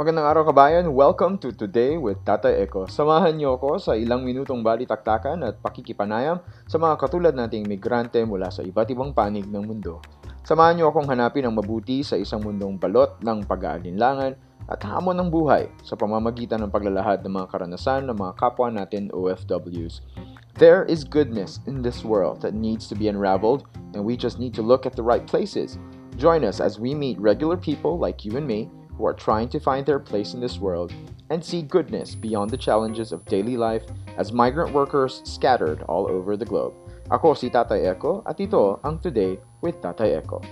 Magandang araw kabayan, welcome to Today with Tata Eko. Samahan niyo ako sa ilang minutong balitaktakan at pakikipanayam sa mga katulad nating migrante mula sa iba't ibang panig ng mundo. Samahan niyo akong hanapin ang mabuti sa isang mundong balot ng pag-aalinlangan at hamon ng buhay sa pamamagitan ng paglalahad ng mga karanasan ng mga kapwa natin OFWs. There is goodness in this world that needs to be unraveled and we just need to look at the right places. Join us as we meet regular people like you and me who are trying to find their place in this world and see goodness beyond the challenges of daily life as migrant workers scattered all over the globe. Ako si Tatay Echo at ito ang Today with Tatay Echo.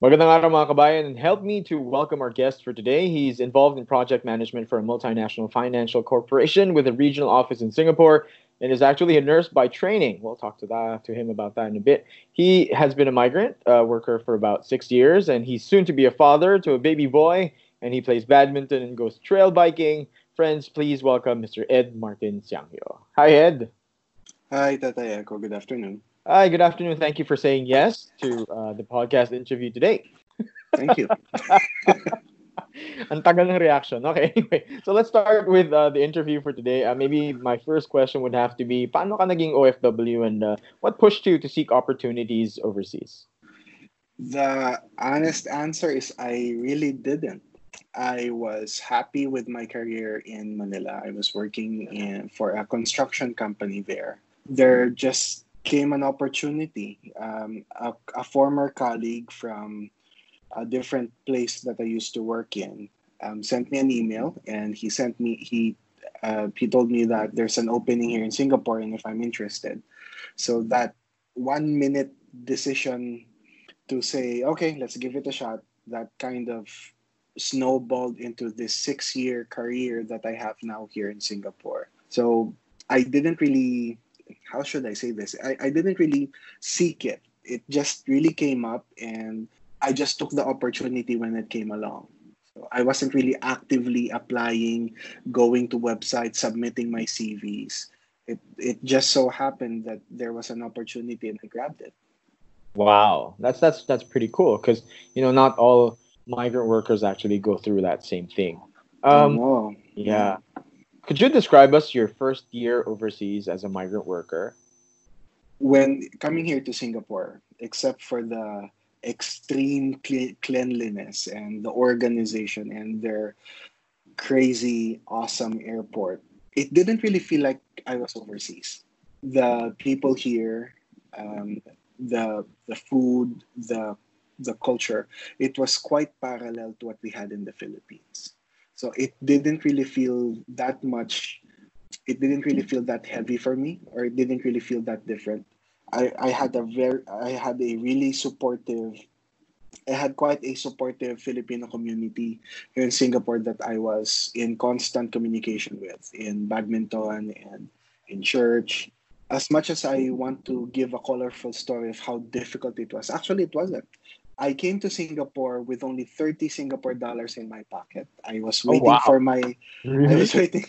Magandang araw mga kabayan and help me to welcome our guest for today. He's involved in project management for a multinational financial corporation with a regional office in Singapore and is actually a nurse by training. We'll talk to that to him about that in a bit. He has been a migrant uh, worker for about six years and he's soon to be a father to a baby boy and he plays badminton and goes trail biking. Friends, please welcome Mr. Ed Martin Sianghio. Hi, Ed. Hi, Tatay Echo. Good afternoon. Hi, good afternoon. Thank you for saying yes to uh, the podcast interview today. Thank you. Ang tagal ng reaction. Okay, anyway. So let's start with uh, the interview for today. Uh, maybe my first question would have to be, paano ka naging OFW and uh, what pushed you to seek opportunities overseas? The honest answer is I really didn't. I was happy with my career in Manila. I was working in, for a construction company there. There just came an opportunity. Um, a, a, former colleague from a different place that I used to work in um, sent me an email, and he sent me he uh, he told me that there's an opening here in Singapore, and if I'm interested. So that one minute decision to say, okay, let's give it a shot. That kind of snowballed into this six year career that I have now here in Singapore. So I didn't really how should I say this? I, I didn't really seek it. It just really came up and I just took the opportunity when it came along. So I wasn't really actively applying, going to websites, submitting my CVs. It it just so happened that there was an opportunity and I grabbed it. Wow. That's that's that's pretty cool because you know not all migrant workers actually go through that same thing. Um, yeah. Could you describe us your first year overseas as a migrant worker? When coming here to Singapore, except for the extreme cleanliness and the organization and their crazy, awesome airport, it didn't really feel like I was overseas. The people here, um, the the food, the the culture, it was quite parallel to what we had in the Philippines. So it didn't really feel that much. It didn't really feel that heavy for me, or it didn't really feel that different. I, I had a very I had a really supportive I had quite a supportive Filipino community here in Singapore that I was in constant communication with in badminton and in church. As much as I want to give a colorful story of how difficult it was, actually it wasn't. I came to Singapore with only 30 Singapore dollars in my pocket. I was waiting oh, wow. for my really? I was waiting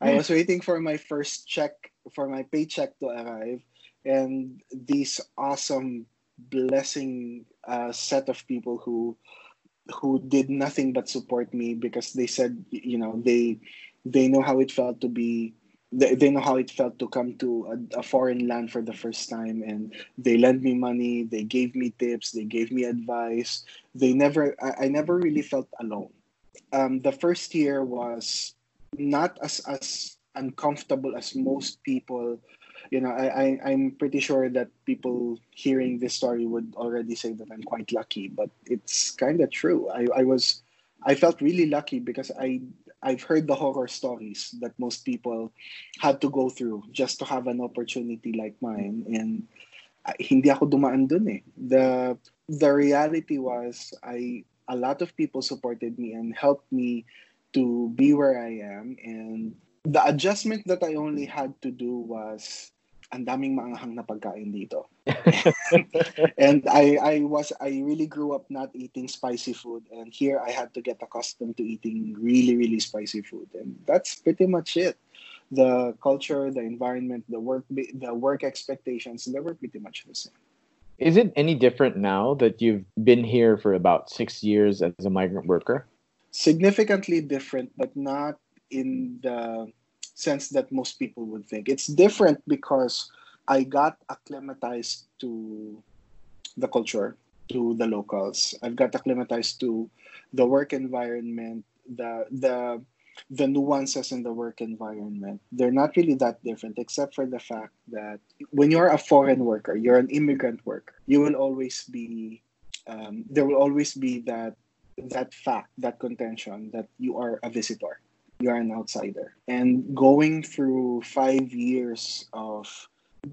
I was waiting for my first check for my paycheck to arrive and these awesome blessing uh, set of people who who did nothing but support me because they said you know they they know how it felt to be they, they know how it felt to come to a, a, foreign land for the first time and they lent me money they gave me tips they gave me advice. They never i, I never really felt alone. Um, the first year was not as as uncomfortable as most people. You know I, I i'm pretty sure that people hearing this story would already say that i'm quite lucky but it's kind of true. I i was i felt really lucky because i I've heard the horror stories that most people had to go through just to have an opportunity like mine and uh, hindi ako dumaan dun eh. The the reality was I a lot of people supported me and helped me to be where I am and the adjustment that I only had to do was ang daming maanghang na pagkain dito. and I I was I really grew up not eating spicy food and here I had to get accustomed to eating really really spicy food and that's pretty much it. The culture, the environment, the work the work expectations, they were pretty much the same. Is it any different now that you've been here for about 6 years as a migrant worker? Significantly different but not in the sense that most people would think. It's different because I got acclimatized to the culture, to the locals. I've got acclimatized to the work environment, the the the nuances in the work environment. They're not really that different, except for the fact that when you're a foreign worker, you're an immigrant worker, you will always be um, there will always be that that fact, that contention that you are a visitor you're an outsider. And going through five years of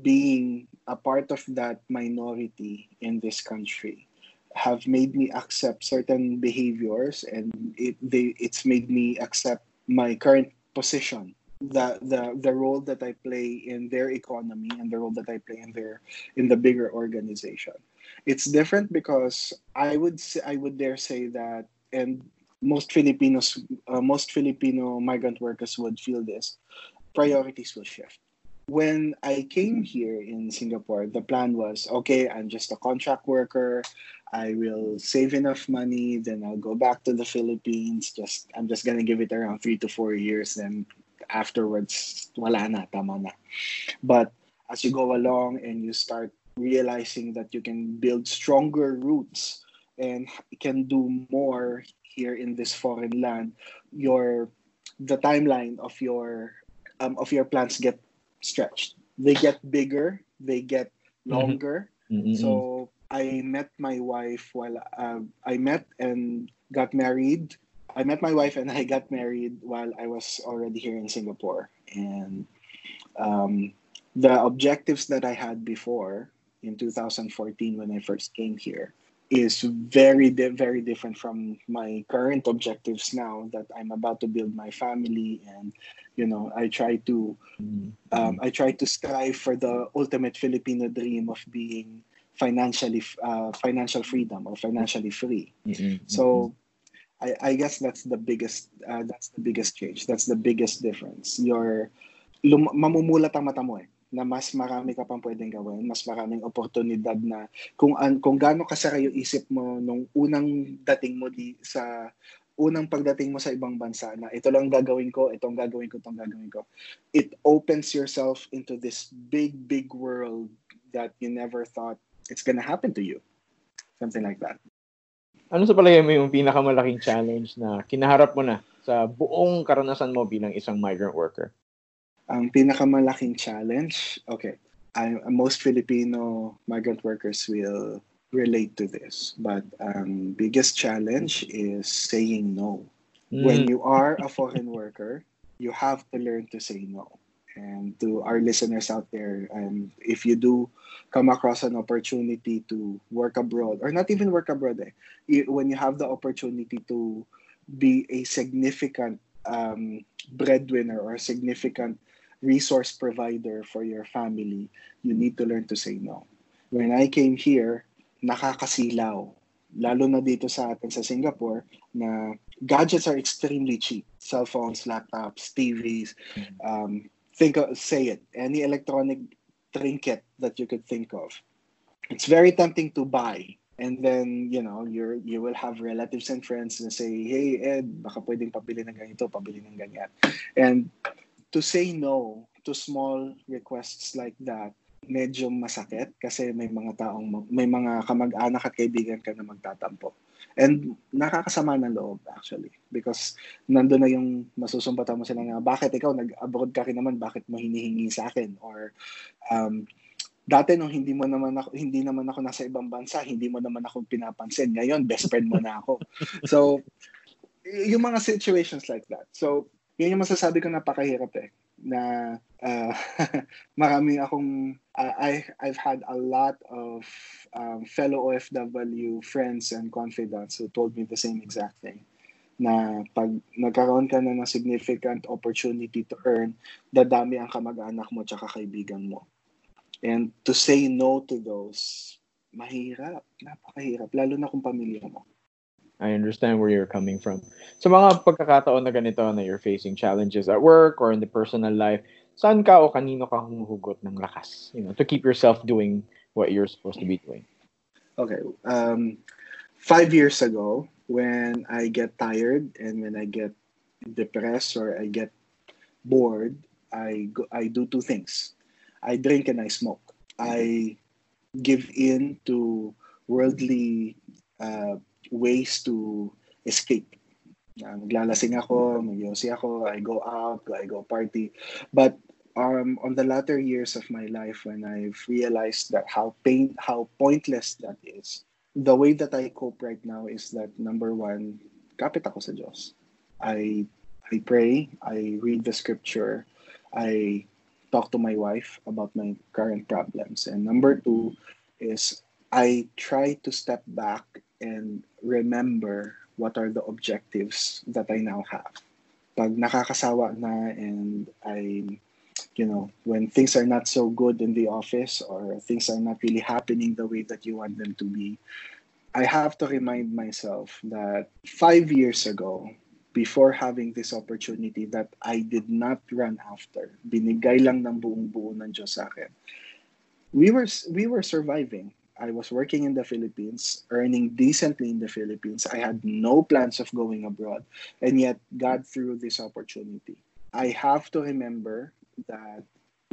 being a part of that minority in this country have made me accept certain behaviors and it they it's made me accept my current position the the the role that I play in their economy and the role that I play in their in the bigger organization. It's different because I would say I would dare say that and most Filipinos, uh, most Filipino migrant workers would feel this. Priorities will shift. When I came here in Singapore, the plan was okay, I'm just a contract worker. I will save enough money, then I'll go back to the Philippines. Just I'm just gonna give it around three to four years, then afterwards, wala na, tama na. But as you go along and you start realizing that you can build stronger roots and can do more here in this foreign land, your the timeline of your um, of your plans get stretched. They get bigger. They get mm-hmm. longer. Mm-hmm. So I met my wife while uh, I met and got married. I met my wife and I got married while I was already here in Singapore. And um, the objectives that I had before in 2014 when I first came here is very very different from my current objectives now that I'm about to build my family and you know I try to mm-hmm. um, I try to strive for the ultimate Filipino dream of being financially uh, financial freedom or financially free mm-hmm. so I, I guess that's the biggest uh, that's the biggest change that's the biggest difference your lum- mamumulat ang mata mo eh na mas marami ka pang pwedeng gawin, mas maraming oportunidad na kung an, kung gaano kasara yung isip mo nung unang dating mo di sa unang pagdating mo sa ibang bansa na ito lang gagawin ko, itong gagawin ko, itong gagawin ko. It opens yourself into this big, big world that you never thought it's gonna happen to you. Something like that. Ano sa palagay mo yung pinakamalaking challenge na kinaharap mo na sa buong karanasan mo bilang isang migrant worker? Ang pinakamalaking challenge, okay, I, most Filipino migrant workers will relate to this, but um, biggest challenge is saying no. Mm. When you are a foreign worker, you have to learn to say no. And to our listeners out there, um, if you do come across an opportunity to work abroad, or not even work abroad, eh, when you have the opportunity to be a significant um, breadwinner or a significant resource provider for your family, you need to learn to say no. When I came here, nakakasilaw. Lalo na dito sa atin sa Singapore na gadgets are extremely cheap. Cell phones, laptops, TVs. Um, think of, say it. Any electronic trinket that you could think of. It's very tempting to buy. And then, you know, you're, you will have relatives and friends na say, hey, Ed, baka pwedeng pabili ng ganito, pabili ng ganyan. And to say no to small requests like that medyo masakit kasi may mga taong may mga kamag-anak at kaibigan ka na magtatampo. And nakakasama ng loob actually because nandoon na yung masusumbatan mo sila na bakit ikaw? Nag-abroad ka rin naman bakit mo hinihingi sa akin? Or um, dati nung hindi mo naman ako hindi naman ako nasa ibang bansa hindi mo naman ako pinapansin. Ngayon best friend mo na ako. So yung mga situations like that. So yun yung masasabi ko napakahirap eh na uh, marami akong uh, I I've had a lot of um, fellow OFW friends and confidants who told me the same exact thing na pag nagkaroon ka na ng significant opportunity to earn, dadami ang kamag-anak mo tsaka kaibigan mo. And to say no to those, mahirap. Napakahirap. Lalo na kung pamilya mo. I understand where you're coming from. Sa mga pagkakataon na ganito na you're facing challenges at work or in the personal life, saan ka o kanino ka humuhugot ng lakas? You know, to keep yourself doing what you're supposed to be doing. Okay. Um, five years ago, when I get tired and when I get depressed or I get bored, I go, I do two things. I drink and I smoke. I give in to worldly uh, ways to escape. Uh, maglalasing ako, magyosi ako, I go out, I go party. But um, on the latter years of my life, when I've realized that how pain, how pointless that is, the way that I cope right now is that number one, kapit ako sa Diyos. I I pray, I read the scripture, I talk to my wife about my current problems. And number two is I try to step back and remember what are the objectives that I now have. Pag nakakasawa na and I, you know, when things are not so good in the office or things are not really happening the way that you want them to be, I have to remind myself that five years ago, before having this opportunity that I did not run after. Binigay lang ng buong buo ng Diyos sa akin. We were, we were surviving. I was working in the Philippines, earning decently in the Philippines. I had no plans of going abroad, and yet God threw this opportunity. I have to remember that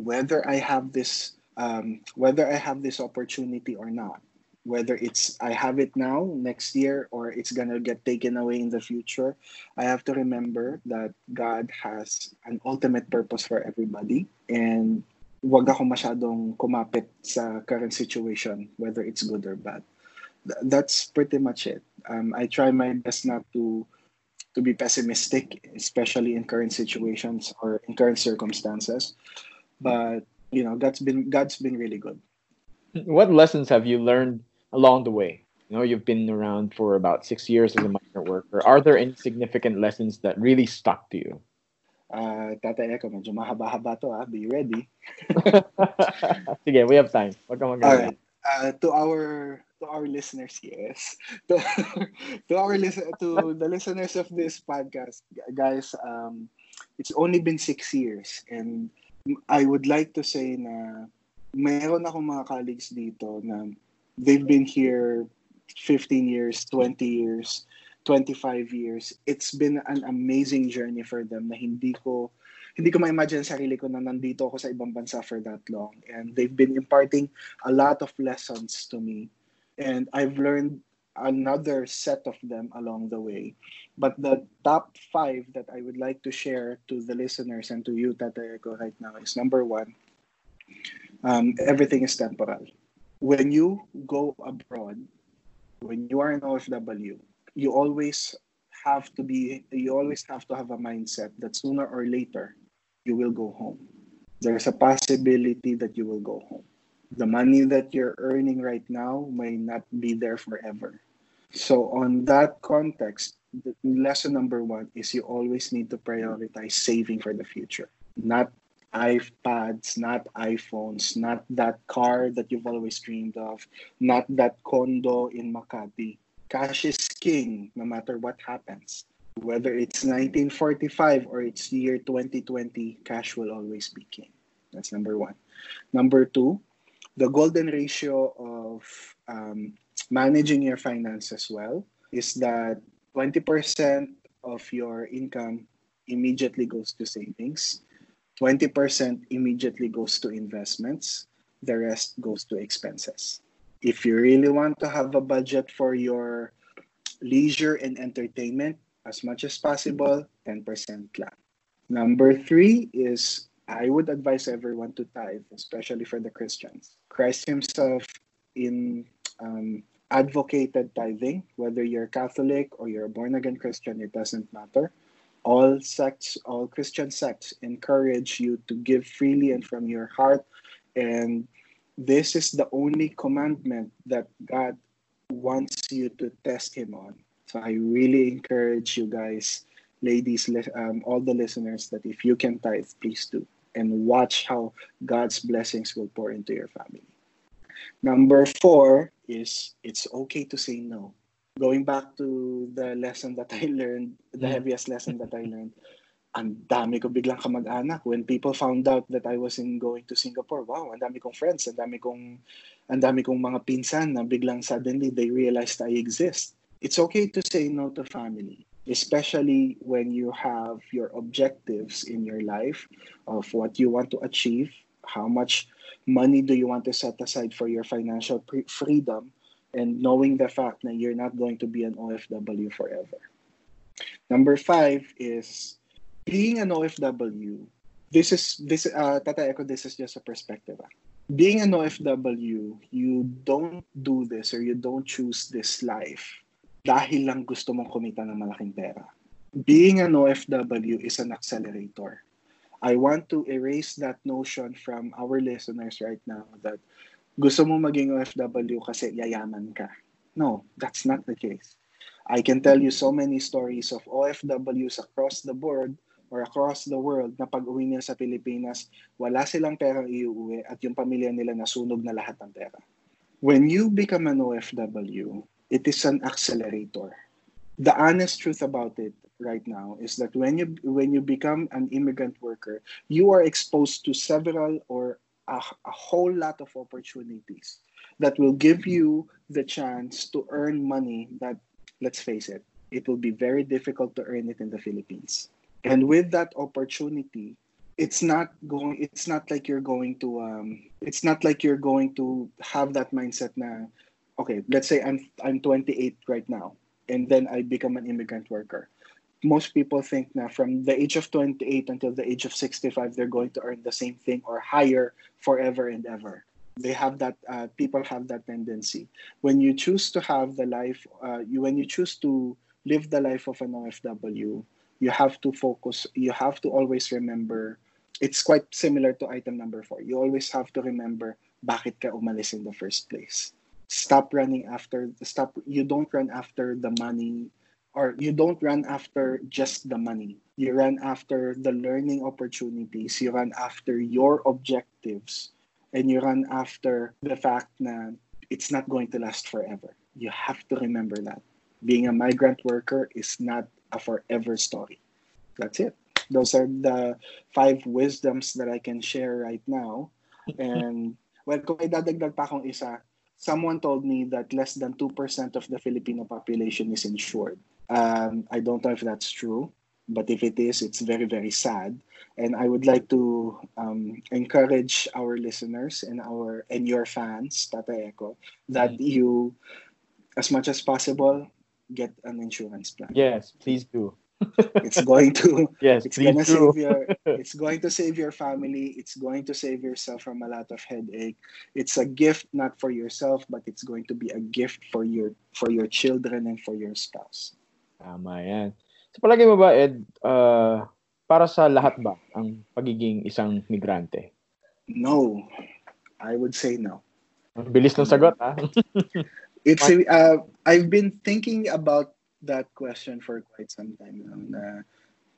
whether I have this um, whether I have this opportunity or not, whether it's I have it now next year or it's gonna get taken away in the future, I have to remember that God has an ultimate purpose for everybody and wag ako masyadong kumapit sa current situation, whether it's good or bad. Th- that's pretty much it. Um, I try my best not to to be pessimistic, especially in current situations or in current circumstances. But you know, God's been God's been really good. What lessons have you learned along the way? You know, you've been around for about six years as a migrant worker. Are there any significant lessons that really stuck to you? Uh, Tata Eko, medyo mahaba-haba to ah. Be ready. Sige, we have time. Wag kang All mag- right. Uh, to our to our listeners, yes. To, to our listen to the listeners of this podcast, guys, um, it's only been six years, and I would like to say na mayroon akong mga colleagues dito na they've been here 15 years, 20 years, 25 years. It's been an amazing journey for them na hindi ko hindi ko ma-imagine sa sarili ko na nandito ako sa ibang bansa for that long. And they've been imparting a lot of lessons to me. And I've learned another set of them along the way. But the top five that I would like to share to the listeners and to you, Tata Echo, right now is number one, um, everything is temporal. When you go abroad, when you are an OFW, you always have to be, you always have to have a mindset that sooner or later, you will go home. There's a possibility that you will go home. The money that you're earning right now may not be there forever. So, on that context, the lesson number one is you always need to prioritize saving for the future, not iPads, not iPhones, not that car that you've always dreamed of, not that condo in Makati. Cash is king no matter what happens. Whether it's 1945 or it's year 2020, cash will always be king. That's number one. Number two, the golden ratio of um, managing your finances well is that 20% of your income immediately goes to savings, 20% immediately goes to investments, the rest goes to expenses. If you really want to have a budget for your leisure and entertainment, as much as possible, 10% lang. Number three is I would advise everyone to tithe, especially for the Christians. Christ Himself in um, advocated tithing, whether you're Catholic or you're a born again Christian, it doesn't matter. All sects, all Christian sects encourage you to give freely and from your heart. And this is the only commandment that God wants you to test Him on. So I really encourage you guys, ladies, um, all the listeners, that if you can tithe, please do. and watch how God's blessings will pour into your family. Number four is it's okay to say no. Going back to the lesson that I learned, the Mm. heaviest lesson that I learned, ang dami ko biglang kamag-anak. When people found out that I was in going to Singapore, wow, ang dami kong friends, ang dami kong, ang dami kong mga pinsan na biglang suddenly they realized I exist. It's okay to say no to family, especially when you have your objectives in your life of what you want to achieve, how much money do you want to set aside for your financial pre- freedom, and knowing the fact that you're not going to be an OFW forever. Number five is being an OFW. This is this uh, Tata Echo. This is just a perspective. ah. Being an OFW, you don't do this or you don't choose this life dahil lang gusto mong kumita ng malaking pera. Being an OFW is an accelerator. I want to erase that notion from our listeners right now that gusto mo maging OFW kasi yayaman ka. No, that's not the case. I can tell you so many stories of OFWs across the board or across the world na pag uwi nila sa Pilipinas, wala silang perang iuwi at yung pamilya nila nasunog na lahat ng pera. When you become an OFW, it is an accelerator. The honest truth about it right now is that when you when you become an immigrant worker, you are exposed to several or a, a whole lot of opportunities that will give you the chance to earn money that let's face it, it will be very difficult to earn it in the Philippines. And with that opportunity, it's not going it's not like you're going to um it's not like you're going to have that mindset na okay, let's say I'm I'm 28 right now and then I become an immigrant worker. Most people think now from the age of 28 until the age of 65 they're going to earn the same thing or higher forever and ever. They have that uh, people have that tendency. When you choose to have the life uh, you when you choose to live the life of an OFW, you have to focus you have to always remember it's quite similar to item number four. You always have to remember bakit ka umalis in the first place. Stop running after stop you don't run after the money or you don't run after just the money. You run after the learning opportunities you run after your objectives and you run after the fact that it's not going to last forever. You have to remember that. Being a migrant worker is not a forever story. That's it. Those are the five wisdoms that I can share right now. And well, kung may dadagdag pa akong isa, someone told me that less than 2% of the Filipino population is insured. Um, I don't know if that's true, but if it is, it's very, very sad. And I would like to um, encourage our listeners and our and your fans, Tata Echo, that you, as much as possible, get an insurance plan. Yes, please do. It's going to Yes, it's gonna do. save your it's going to save your family it's going to save yourself from a lot of headache it's a gift not for yourself but it's going to be a gift for your for your children and for your spouse Tama yan. Sa palagay mo ba, Ed, uh, para sa lahat ba ang pagiging isang migrante? no i would say no Ang bilis ng sagot, ha? it's a, uh, i've been thinking about that question for quite some time now na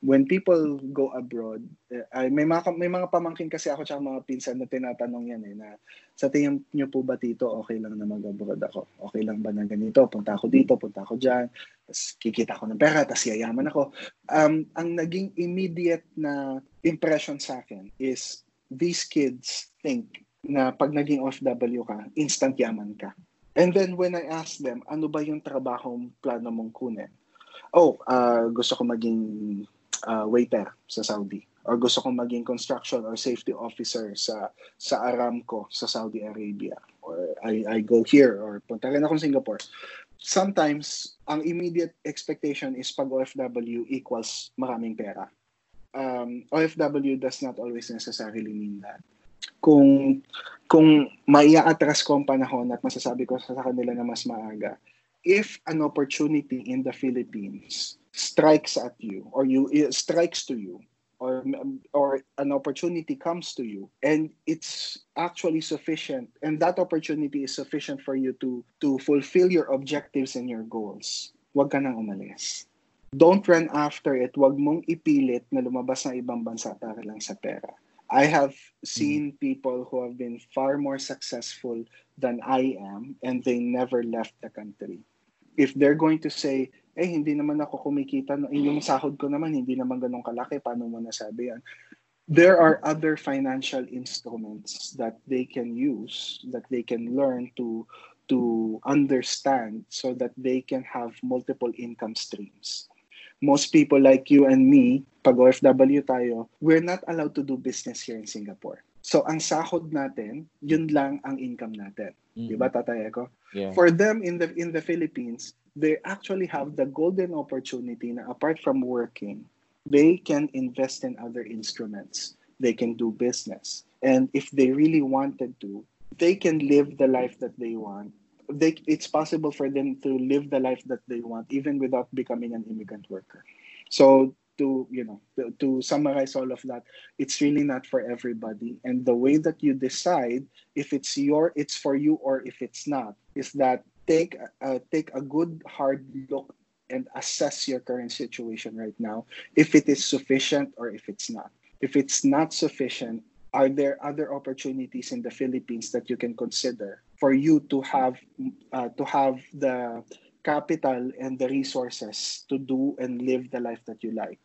when people go abroad, eh, ay, may mga may mga pamangkin kasi ako tsaka mga pinsan na tinatanong yan eh na sa tingin niyo po ba dito okay lang na mag-abroad ako? Okay lang ba na ganito? Punta ako dito, punta ako diyan, tapos kikita ako ng pera, tapos yayaman ako. Um, ang naging immediate na impression sa akin is these kids think na pag naging OFW ka, instant yaman ka. And then when I ask them, ano ba yung trabahong plano mong kunin? Oh, uh, gusto ko maging uh, waiter sa Saudi or gusto kong maging construction or safety officer sa sa Aramco sa Saudi Arabia or I, I go here or punta rin akong Singapore. Sometimes, ang immediate expectation is pag OFW equals maraming pera. Um, OFW does not always necessarily mean that. Kung kung maia-atras ko ang panahon at masasabi ko sa kanila na mas maaga, if an opportunity in the Philippines strikes at you or you strikes to you or or an opportunity comes to you and it's actually sufficient and that opportunity is sufficient for you to to fulfill your objectives and your goals wag ka nang umalis. Don't run after it. Wag mong ipilit na lumabas ng ibang bansa para lang sa pera I have seen people who have been far more successful than I am and they never left the country. If they're going to say, eh, hindi naman ako kumikita, yung sahod ko naman, hindi naman ganun kalaki, paano mo nasabi yan? There are other financial instruments that they can use, that they can learn to to understand so that they can have multiple income streams. Most people like you and me, pag OFW tayo, we're not allowed to do business here in Singapore. So ang sahod natin, yun lang ang income natin. Mm-hmm. 'Di ba tatay ko? Yeah. For them in the in the Philippines, they actually have the golden opportunity na apart from working, they can invest in other instruments. They can do business. And if they really wanted to, they can live the life that they want they it's possible for them to live the life that they want even without becoming an immigrant worker. So to you know to, to summarize all of that it's really not for everybody. And the way that you decide if it's your it's for you or if it's not is that take uh, take a good hard look and assess your current situation right now if it is sufficient or if it's not. If it's not sufficient are there other opportunities in the Philippines that you can consider for you to have uh, to have the capital and the resources to do and live the life that you like?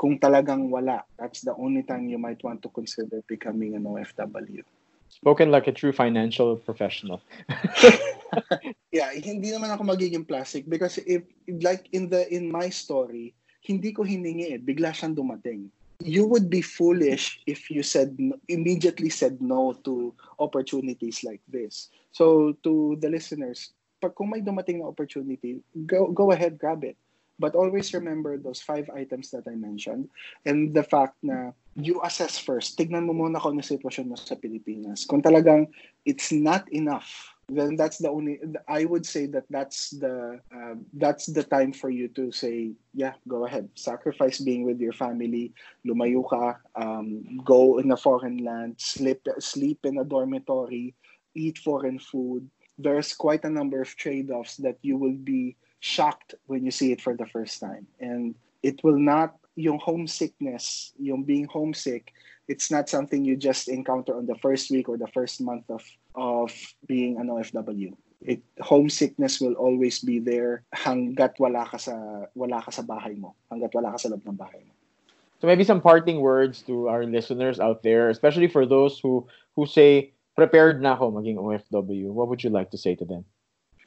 Kung talagang wala, that's the only time you might want to consider becoming an OFW. Spoken like a true financial professional. yeah, hindi naman ako magiging plastic because if like in the in my story, hindi ko hiningi eh, bigla siyang dumating you would be foolish if you said immediately said no to opportunities like this. So to the listeners, pag kung may dumating na opportunity, go go ahead, grab it. But always remember those five items that I mentioned and the fact na you assess first. Tignan mo muna kung ano sitwasyon mo sa Pilipinas. Kung talagang it's not enough then that's the only i would say that that's the uh, that's the time for you to say yeah go ahead. Sacrifice being with your family. Lumayo ka um, go in a foreign land. Sleep sleep in a dormitory. Eat foreign food. There's quite a number of trade-offs that you will be shocked when you see it for the first time. And it will not yung homesickness yung being homesick it's not something you just encounter on the first week or the first month of of being an OFW. It homesickness will always be there hanggat wala ka sa wala ka sa bahay mo, hanggat wala ka sa loob ng bahay mo. So maybe some parting words to our listeners out there, especially for those who who say prepared na ako maging OFW. What would you like to say to them?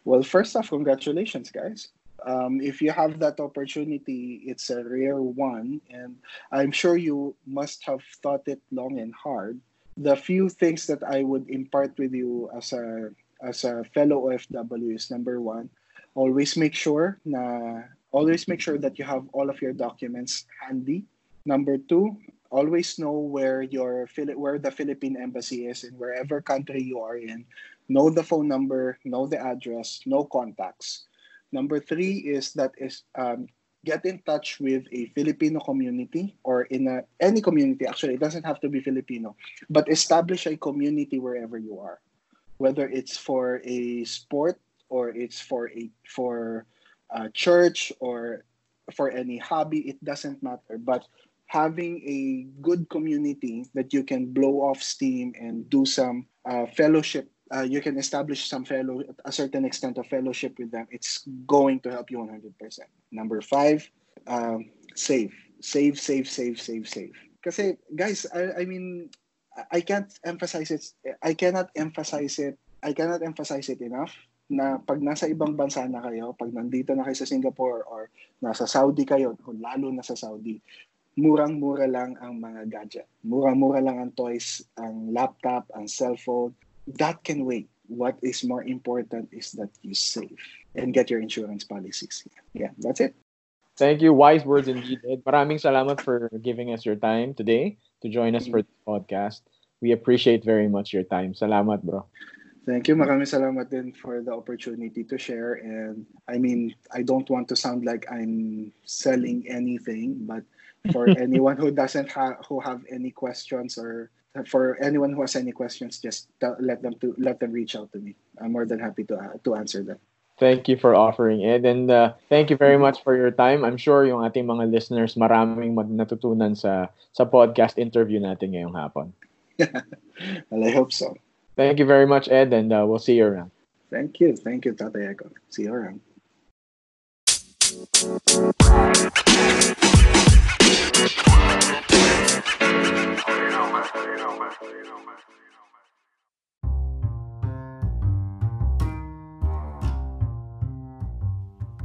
Well, first off, congratulations, guys um, if you have that opportunity, it's a rare one, and I'm sure you must have thought it long and hard. The few things that I would impart with you as a as a fellow OFW is number one, always make sure na always make sure that you have all of your documents handy. Number two, always know where your where the Philippine embassy is in wherever country you are in. Know the phone number, know the address, know contacts Number three is that is um, get in touch with a Filipino community or in a, any community. Actually, it doesn't have to be Filipino, but establish a community wherever you are, whether it's for a sport or it's for a for a church or for any hobby. It doesn't matter, but having a good community that you can blow off steam and do some uh, fellowship uh, you can establish some fellow a certain extent of fellowship with them. It's going to help you 100% number five um, save. Save save save save save. Because guys I, I mean I can't emphasize it I cannot emphasize it I cannot emphasize it enough na pag nasa ibang bansa na kayo, pag nandito na kayo sa Singapore or nasa Saudi kayo, lalo na sa Saudi, murang-mura lang ang mga gadget. Murang-mura lang ang toys, ang laptop, ang cellphone, that can wait. What is more important is that you save and get your insurance policies. Yeah, that's it. Thank you. Wise words indeed. Maraming salamat for giving us your time today to join us for this podcast. We appreciate very much your time. Salamat, bro. Thank you. Maraming salamat din for the opportunity to share. And I mean, I don't want to sound like I'm selling anything, but for anyone who doesn't have who have any questions or for anyone who has any questions, just let them to let them reach out to me. I'm more than happy to uh, to answer them. Thank you for offering it. And uh, thank you very much for your time. I'm sure yung ating mga listeners maraming natutunan sa, sa podcast interview natin ngayong hapon. well, I hope so. Thank you very much, Ed, and uh, we'll see you around. Thank you. Thank you, Tatay Echo. See you around.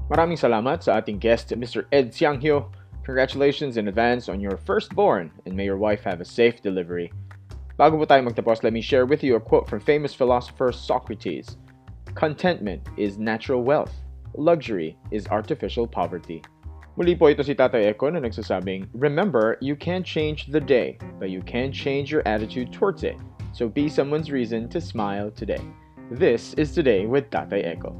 Maraming salamat sa ating guest, Mr. Ed Sianghio. Congratulations in advance on your firstborn and may your wife have a safe delivery. Bago po tayo magtapos, let me share with you a quote from famous philosopher Socrates. Contentment is natural wealth. Luxury is artificial poverty. Muli po ito si Tatay Echo na nagsasabing, Remember, you can't change the day, but you can change your attitude towards it. So be someone's reason to smile today. This is Today with Tatay Echo.